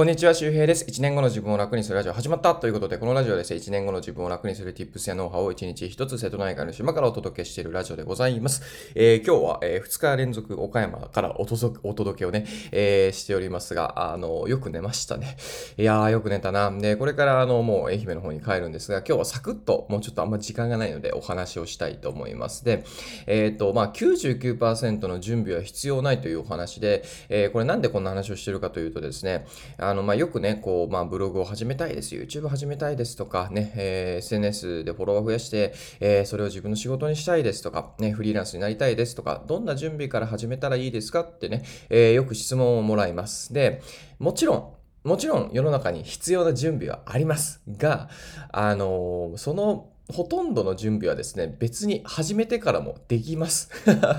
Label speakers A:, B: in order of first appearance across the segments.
A: こんにちは、周平です。1年後の自分を楽にするラジオ始まったということで、このラジオはですね、1年後の自分を楽にする tips やノウハウを1日1つ瀬戸内海の島からお届けしているラジオでございます。えー、今日は、えー、2日連続岡山からお届けをね、えー、しておりますが、あの、よく寝ましたね。いやー、よく寝たな。で、これからあの、もう愛媛の方に帰るんですが、今日はサクッと、もうちょっとあんま時間がないのでお話をしたいと思います。で、えっ、と、まあ99%の準備は必要ないというお話で、えこれなんでこんな話をしてるかというとですね、あの、まあよくね、こう、まあ、ブログを始めたいです、YouTube 始めたいですとか、ね、えー、SNS でフォロワー増やして、えー、それを自分の仕事にしたいですとか、ね、フリーランスになりたいですとか、どんな準備から始めたらいいですかってね、えー、よく質問をもらいます。で、もちろん、もちろん世の中に必要な準備はありますが、あのそのほとんどの準備はですね、別に始めてからもできます。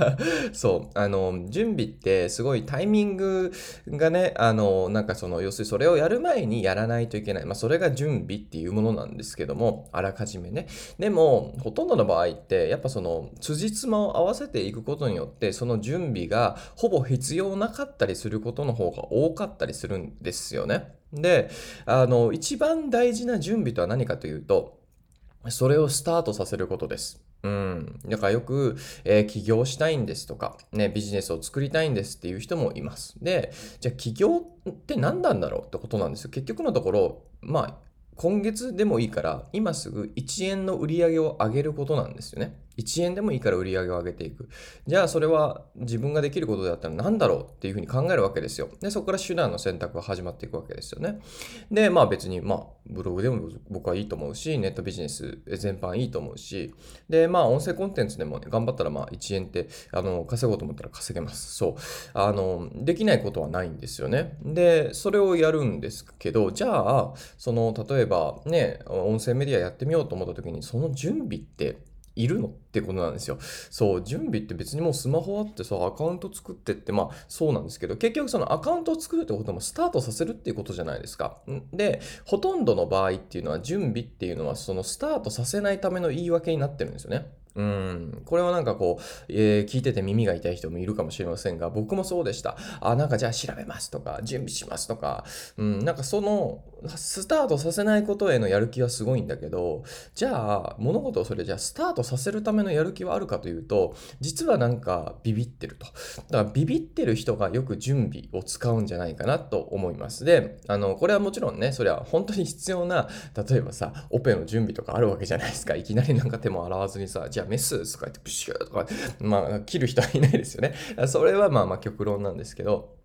A: そう。あの、準備ってすごいタイミングがね、あの、なんかその、要するにそれをやる前にやらないといけない。まあ、それが準備っていうものなんですけども、あらかじめね。でも、ほとんどの場合って、やっぱその、辻褄を合わせていくことによって、その準備がほぼ必要なかったりすることの方が多かったりするんですよね。で、あの、一番大事な準備とは何かというと、それをスタートさせることです。うん。だからよく、えー、起業したいんですとか、ね、ビジネスを作りたいんですっていう人もいます。で、じゃあ起業って何なんだろうってことなんですよ。結局のところ、まあ、今月でもいいから、今すぐ1円の売り上げを上げることなんですよね。1円でもいいから売り上げを上げていく。じゃあそれは自分ができることだったら何だろうっていうふうに考えるわけですよ。で、そこから手段の選択が始まっていくわけですよね。で、まあ別に、まあブログでも僕はいいと思うし、ネットビジネス全般いいと思うし、で、まあ音声コンテンツでも、ね、頑張ったらまあ1円ってあの稼ごうと思ったら稼げます。そう。あの、できないことはないんですよね。で、それをやるんですけど、じゃあ、その例えばね、音声メディアやってみようと思った時にその準備っているのってことなんですよ。そう、準備って別にもうスマホあってさ、アカウント作ってって、まあそうなんですけど、結局そのアカウントを作るってこともスタートさせるっていうことじゃないですか。で、ほとんどの場合っていうのは準備っていうのはそのスタートさせないための言い訳になってるんですよね。うん。これはなんかこう、えー、聞いてて耳が痛い人もいるかもしれませんが、僕もそうでした。あ、なんかじゃあ調べますとか、準備しますとか、うん、なんかその、スタートさせないことへのやる気はすごいんだけど、じゃあ、物事をそれじゃあスタートさせるためのやる気はあるかというと、実はなんかビビってると。だからビビってる人がよく準備を使うんじゃないかなと思います。で、あの、これはもちろんね、それは本当に必要な、例えばさ、オペの準備とかあるわけじゃないですか。いきなりなんか手も洗わずにさ、じゃあメスとか言ってプシューとか、まあ、切る人はいないですよね。それはまあまあ極論なんですけど、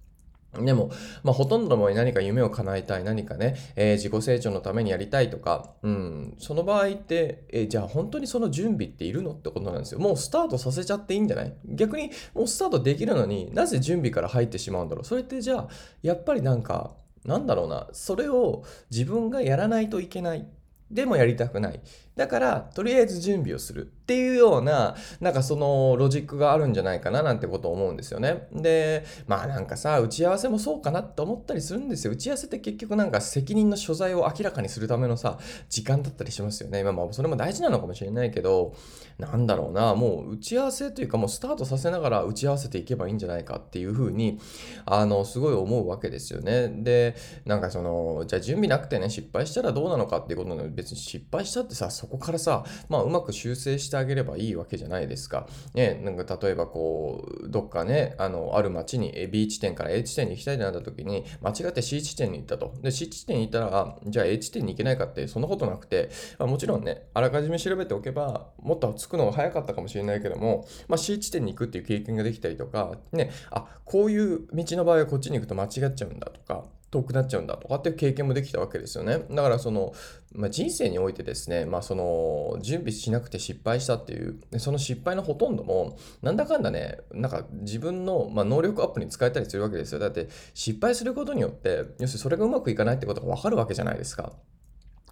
A: でも、まあ、ほとんどの場合何か夢を叶えたい、何かね、えー、自己成長のためにやりたいとか、うん、その場合って、えー、じゃあ本当にその準備っているのってことなんですよ。もうスタートさせちゃっていいんじゃない？逆に、もうスタートできるのになぜ準備から入ってしまうんだろう？それってじゃあ、やっぱりなんか、なんだろうな、それを自分がやらないといけない。でもやりたくない。だから、とりあえず準備をするっていうような、なんかそのロジックがあるんじゃないかななんてことを思うんですよね。で、まあなんかさ、打ち合わせもそうかなって思ったりするんですよ。打ち合わせって結局なんか責任の所在を明らかにするためのさ、時間だったりしますよね。まあまあ、それも大事なのかもしれないけど、なんだろうな、もう打ち合わせというかもうスタートさせながら打ち合わせていけばいいんじゃないかっていうふうに、あの、すごい思うわけですよね。で、なんかその、じゃあ準備なくてね、失敗したらどうなのかっていうことの、別に失敗したってさ、そこからさ、まあ、うまく修正してあげればいいわけじゃないですか。ね、なんか例えばこう、どっかね、あの、ある町に B 地点から A 地点に行きたいってなった時に、間違って C 地点に行ったと。で、C 地点に行ったら、じゃあ A 地点に行けないかって、そんなことなくて、まあ、もちろんね、あらかじめ調べておけば、もっと着くのが早かったかもしれないけども、まあ、C 地点に行くっていう経験ができたりとか、ね、あ、こういう道の場合はこっちに行くと間違っちゃうんだとか、遠くなっちゃうんだとかっていう経験もできたわけですよね。だからその、まあ、人生においてですね、まあ、その準備しなくて失敗したっていうその失敗のほとんどもなんだかんだねなんか自分の、まあ、能力アップに使えたりするわけですよだって失敗することによって要するにそれがうまくいかないってことが分かるわけじゃないですか。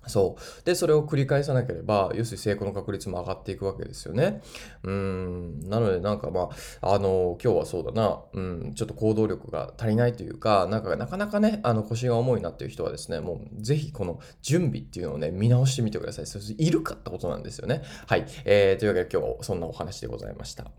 A: そう。で、それを繰り返さなければ、要するに成功の確率も上がっていくわけですよね。うん。なので、なんかまあ、あの、今日はそうだな、うん、ちょっと行動力が足りないというか、なんかなかなかね、あの腰が重いなっていう人はですね、もうぜひこの準備っていうのをね、見直してみてください。それいるかってことなんですよね。はい。えー、というわけで今日はそんなお話でございました。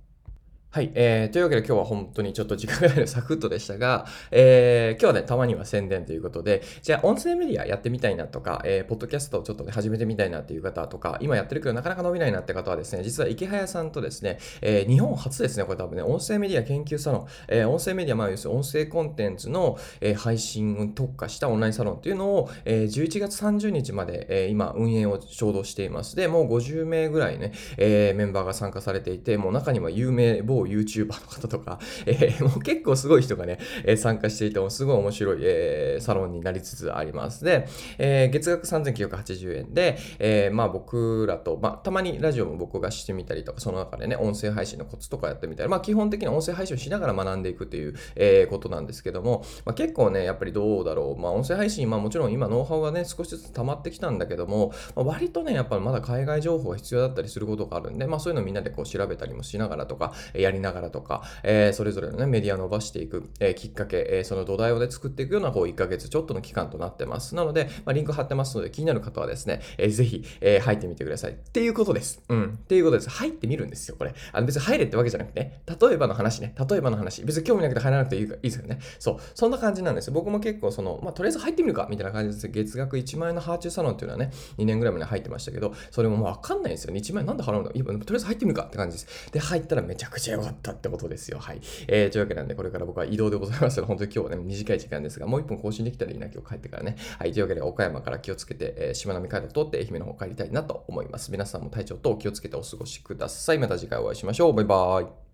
A: はい、えー、というわけで今日は本当にちょっと時間がないのサクッとでしたが、えー、今日はね、たまには宣伝ということで、じゃあ音声メディアやってみたいなとか、えー、ポッドキャストをちょっとね、始めてみたいなっていう方とか、今やってるけどなかなか伸びないなって方はですね、実は池早さんとですね、えー、日本初ですね、これ多分ね、音声メディア研究サロン、えー、音声メディア、まあ要するに音声コンテンツの、えー、配信に特化したオンラインサロンっていうのを、えー、11月30日まで、えー、今運営を衝動しています。で、もう50名ぐらいね、えー、メンバーが参加されていて、もう中には有名某 YouTuber の方とか、えー、もう結構すごい人がね、え参加していてもすごい面白い、えー、サロンになりつつあります。で、えー、月額3980円で、えまあ僕らと、まあたまにラジオも僕がしてみたりとか、その中でね、音声配信のコツとかやってみたり、まあ基本的に音声配信をしながら学んでいくっていう、えことなんですけども、まあ、結構ね、やっぱりどうだろう、まあ音声配信、まあもちろん今ノウハウがね、少しずつ溜まってきたんだけども、まあ、割とね、やっぱりまだ海外情報が必要だったりすることがあるんで、まあそういうのみんなでこう調べたりもしながらとか、やりながらとか、えー、それぞれのね、メディアを伸ばしていく、えー、きっかけ、えー、その土台をね、作っていくような、こう、1ヶ月ちょっとの期間となってます。なので、まあ、リンク貼ってますので、気になる方はですね、えー、ぜひ、えー、入ってみてください。っていうことです。うん。っていうことです。入ってみるんですよ、これ。あの、別に入れってわけじゃなくてね、例えばの話ね、例えばの話。別に興味なくて入らなくていいいいですよね。そう。そんな感じなんです。僕も結構、その、まあ、とりあえず入ってみるか、みたいな感じです。月額1万円のハーチューサロンっていうのはね、2年ぐらいまで入ってましたけど、それももうわかんないんですよね。1万円なんで払うんだいや、とりあえず入ってみるかって感じです。で、入ったらめちゃくちゃ良かったってことですよ。はい。えー、というわけなんで、これから僕は移動でございますので、本当に今日はね、短い時間ですが、もう一本更新できたらいいな、今日帰ってからね。はい、というわけで、岡山から気をつけて、えー、しまなみ海道通って愛媛の方帰りたいなと思います。皆さんも体調と気をつけてお過ごしください。また次回お会いしましょう。バイバーイ。